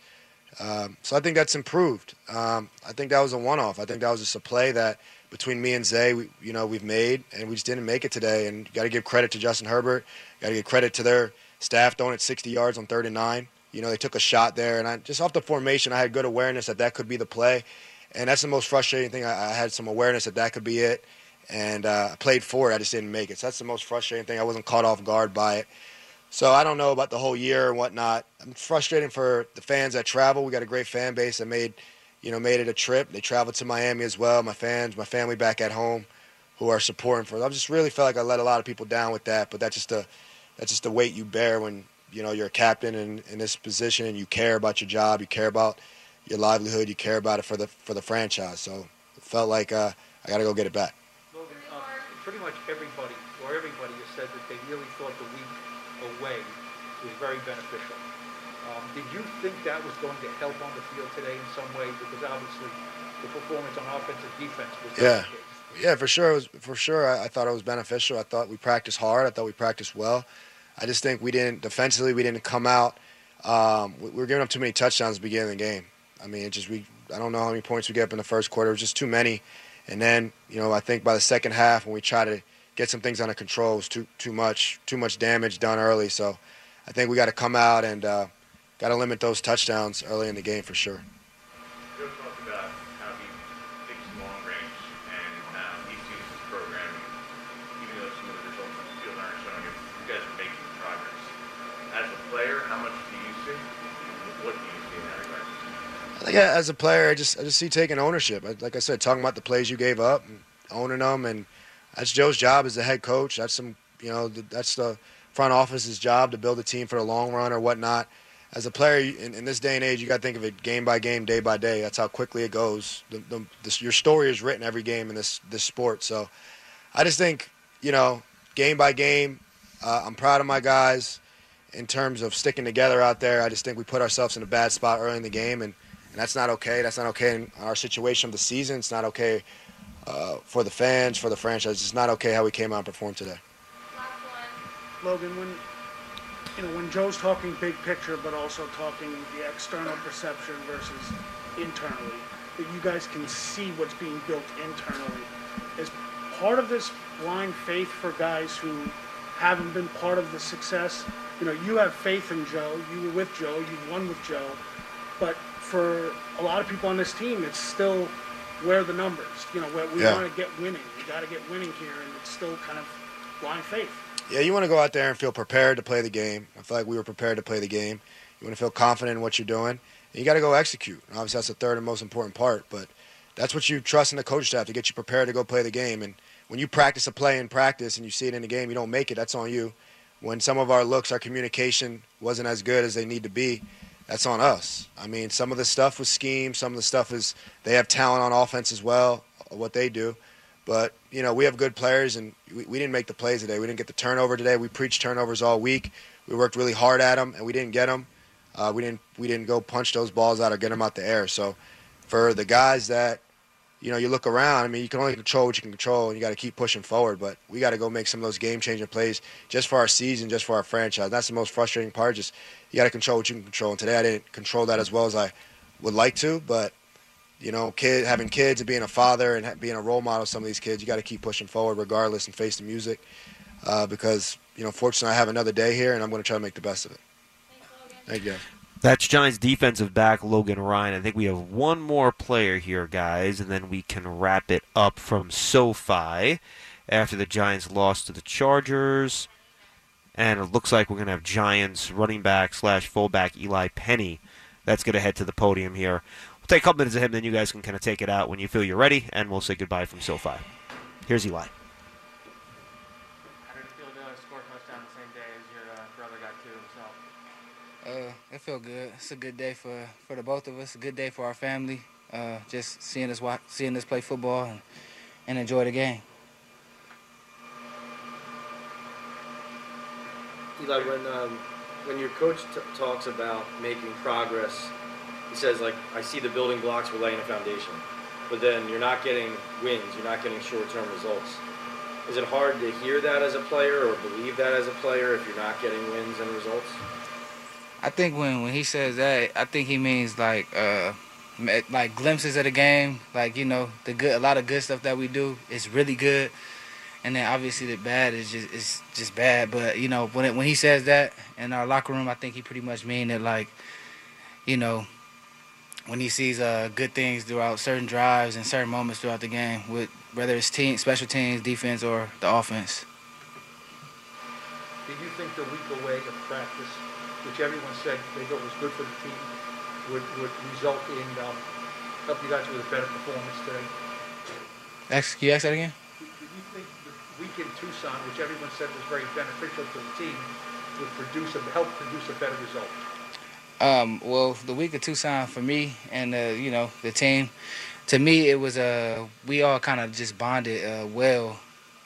S18: Um, so I think that's improved. Um, I think that was a one off. I think that was just a play that between me and Zay, we, you know, we've made, and we just didn't make it today. And got to give credit to Justin Herbert. Got to give credit to their staff throwing it 60 yards on third and nine. You know, they took a shot there, and I just off the formation, I had good awareness that that could be the play, and that's the most frustrating thing. I, I had some awareness that that could be it, and uh, I played for it. I just didn't make it. So that's the most frustrating thing. I wasn't caught off guard by it. So I don't know about the whole year and whatnot. I'm frustrating for the fans that travel. We got a great fan base that made, you know, made it a trip. They traveled to Miami as well. My fans, my family back at home, who are supporting for. I just really felt like I let a lot of people down with that. But that's just a, that's just the weight you bear when you know you're a captain in, in this position and you care about your job, you care about your livelihood, you care about it for the for the franchise. So it felt like uh, I got to go get it back.
S10: Logan, uh, pretty much everybody, or everybody has said that they really thought the week away was very beneficial. Did you think that was going to help on the field today in some way? Because obviously the performance on offense and defense was
S18: Yeah, yeah, for sure. It was, for sure, I, I thought it was beneficial. I thought we practiced hard. I thought we practiced well. I just think we didn't defensively. We didn't come out. Um, we, we were giving up too many touchdowns at the beginning of the game. I mean, it just we. I don't know how many points we get up in the first quarter. It was just too many. And then, you know, I think by the second half, when we try to get some things under control, it was too too much too much damage done early. So, I think we got to come out and uh, got to limit those touchdowns early in the game for sure.
S13: Joe talked about how he thinks long range and how he sees his even though some of the results on the field aren't showing it, you guys are making progress. As a player, how much do you see? What do you see in that regard?
S18: I think as a player, I just I just see taking ownership. Like I said, talking about the plays you gave up, and owning them, and that's Joe's job as the head coach. That's some you know th- that's the front office's job to build a team for the long run or whatnot. As a player in, in this day and age, you got to think of it game by game, day by day. That's how quickly it goes. The, the, this, your story is written every game in this this sport. So I just think you know game by game. Uh, I'm proud of my guys in terms of sticking together out there. I just think we put ourselves in a bad spot early in the game, and, and that's not okay. That's not okay in our situation of the season. It's not okay uh, for the fans, for the franchise. It's not okay how we came out and performed today.
S12: Logan, when you know when Joe's talking big picture, but also talking the external perception versus internally, that you guys can see what's being built internally. Is part of this blind faith for guys who haven't been part of the success. You know, you have faith in Joe. You were with Joe. You won with Joe. But for a lot of people on this team, it's still where are the numbers. You know, where we
S18: Yeah.
S12: want to get winning. We got to get winning here, and it's still kind of blind faith.
S18: Yeah, you want to go out there and feel prepared to play the game. I feel like we were prepared to play the game. You want to feel confident in what you're doing. And you got to go execute. And obviously, that's the third and most important part. But that's what you trust in the coach staff to get you prepared to go play the game. And when you practice a play in practice and you see it in the game, you don't make it. That's on you. When some of our looks, our communication wasn't as good as they need to be, that's on us. I mean, some of the stuff was scheme. Some of the stuff is they have talent on offense as well, what they do. But you know, we have good players, and we, we didn't make the plays today. We didn't get the turnover today. We preached turnovers all week. We worked really hard at them, and we didn't get them. Uh, we didn't we didn't go punch those balls out or get them out the air. So, for the guys that you know, you look around. I mean, you can only control what you can control, and you got to keep pushing forward. But we got to go make some of those game-changing plays just for our season, just for our franchise. That's the most frustrating part. Just you got to control what you can control. And today, I didn't control that as well as I would like to. But you know, kid having kids and being a father and being a role model, some of these kids, you got to keep pushing forward regardless and face the music. Uh, because you know, fortunately, I have another day here, and I'm going to try to make the best of it. Thank you.
S15: That's Giants defensive back Logan Ryan. I think we have one more player here, guys, and then we can wrap it up from SoFi after the Giants lost to the Chargers. And it looks like we're going to have Giants running back slash fullback Eli Penny. That's going to head to the podium here. We'll take a couple minutes of him, then you guys can kind of take it out when you feel you're ready, and we'll say goodbye from SoFi. Here's Eli. How
S14: did it feel to score touchdown the same day as your
S19: uh, brother got to himself? Uh it felt good. It's a good day for, for the both of us. A good day for our family. Uh, just seeing us watch, seeing us play football and, and enjoy the game.
S16: Eli, when um, when your coach t- talks about making progress, he says like, "I see the building blocks. We're laying a foundation," but then you're not getting wins. You're not getting short-term results. Is it hard to hear that as a player or believe that as a player if you're not getting wins and results?
S19: I think when, when he says that, I think he means like uh, like glimpses of the game, like you know the good, a lot of good stuff that we do is really good, and then obviously the bad is just is just bad. But you know when it, when he says that in our locker room, I think he pretty much mean it like, you know, when he sees uh, good things throughout certain drives and certain moments throughout the game, with whether it's team, special teams, defense, or the offense.
S10: Do you think the week away of practice which everyone said they thought was good for the team, would, would result in um, help you guys with a better performance today?
S19: Can you ask that again?
S10: Do, do you think the week in Tucson, which everyone said was very beneficial to the team, would produce a, help produce a better result?
S19: Um, well, the week of Tucson for me and uh, you know the team, to me it was uh, we all kind of just bonded uh, well.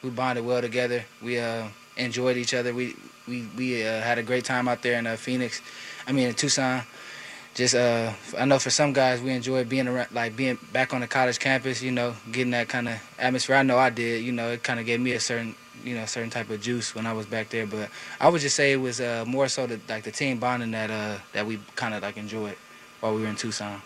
S19: We bonded well together. We uh, enjoyed each other. We we we uh, had a great time out there in uh, Phoenix. I mean in Tucson. Just uh, I know for some guys we enjoy being around, like being back on the college campus. You know, getting that kind of atmosphere. I know I did. You know, it kind of gave me a certain you know certain type of juice when I was back there. But I would just say it was uh, more so the, like the team bonding that uh, that we kind of like enjoyed while we were in Tucson.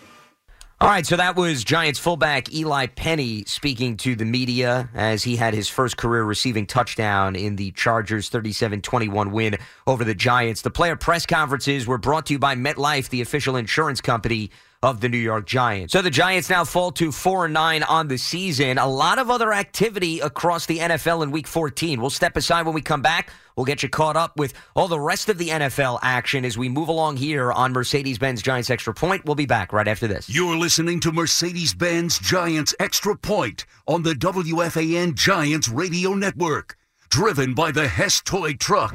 S2: All right, so that was Giants fullback Eli Penny speaking to the media as he had his first career receiving touchdown in the Chargers 37 21 win over the Giants. The player press conferences were brought to you by MetLife, the official insurance company of the New York Giants. So the Giants now fall to 4 and 9 on the season. A lot of other activity across the NFL in week 14. We'll step aside when we come back. We'll get you caught up with all the rest of the NFL action as we move along here on Mercedes Benz Giants Extra Point. We'll be back right after this.
S1: You're listening to Mercedes Benz Giants Extra Point on the WFAN Giants Radio Network, driven by the Hess Toy Truck.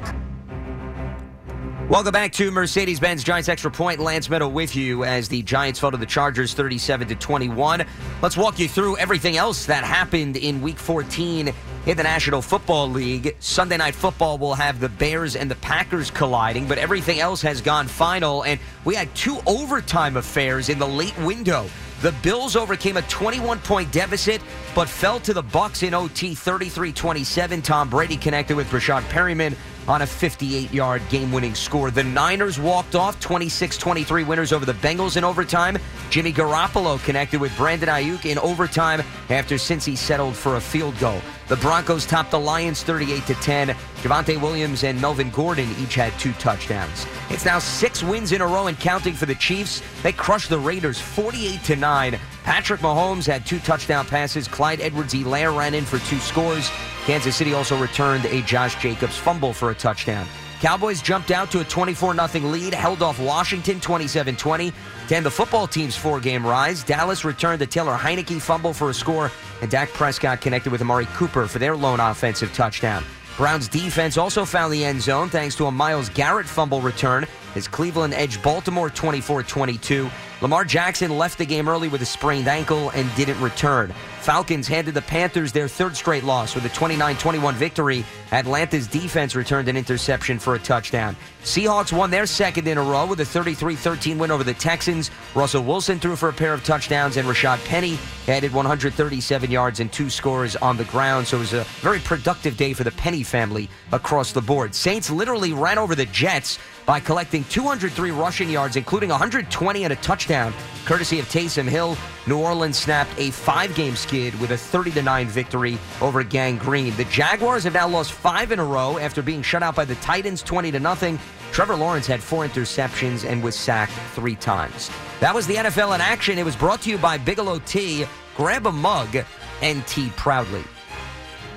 S2: Welcome back to Mercedes Benz Giants Extra Point. Lance Medow with you as the Giants fall to the Chargers 37 to 21. Let's walk you through everything else that happened in week 14 in the National Football League. Sunday night football will have the Bears and the Packers colliding, but everything else has gone final and we had two overtime affairs in the late window. The Bills overcame a 21 point deficit but fell to the Bucks in OT 33-27. Tom Brady connected with Breshad Perriman on a 58 yard game winning score. The Niners walked off 26 23 winners over the Bengals in overtime. Jimmy Garoppolo connected with Brandon Aiyuk in overtime after Cincy settled for a field goal. The Broncos topped the Lions 38 to 10. Javonte Williams and Melvin Gordon each had two touchdowns. It's now six wins in a row and counting for the Chiefs. They crushed the Raiders 48 to 9. Patrick Mahomes had two touchdown passes. Clyde Edwards-Helaire ran in for two scores. Kansas City also returned a Josh Jacobs fumble for a touchdown. Cowboys jumped out to a 24 0 lead, held off Washington 27 20 to end the football team's four game rise. Dallas returned the Taylor Heinicke fumble for a score, and Dak Prescott connected with Amari Cooper for their lone offensive touchdown. Browns defense also found the end zone thanks to a Myles Garrett fumble return as Cleveland edged Baltimore 24 22. Lamar Jackson left the game early with a sprained ankle and didn't return. Falcons handed the Panthers their third straight loss with a 29 21 victory. Atlanta's defense returned an interception for a touchdown. Seahawks won their second in a row with a 33 13 win over the Texans. Russell Wilson threw for a pair of touchdowns, and Rashaad Penny added 137 yards and two scores on the ground. So it was a very productive day for the Penny family across the board. Saints literally ran over the Jets by collecting 203 rushing yards, including 120 and a touchdown, courtesy of Taysom Hill. New Orleans snapped a five-game skid with a 30-9 victory over Gang Green. The Jaguars have now lost five in a row after being shut out by the Titans 20 to nothing. Trevor Lawrence had four interceptions and was sacked three times. That was the NFL in action. It was brought to you by Bigelow Tea. Grab a mug and tea proudly.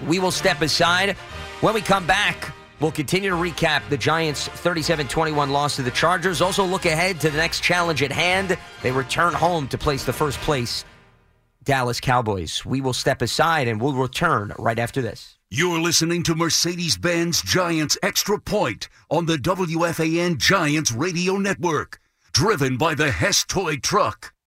S2: We will step aside when we come back. We'll continue to recap the Giants' 37 21 loss to the Chargers. Also, look ahead to the next challenge at hand. They return home to place the first place Dallas Cowboys. We will step aside and we'll return right after this.
S1: You're listening to Mercedes Benz Giants Extra Point on the WFAN Giants Radio Network, driven by the Hess Toy Truck.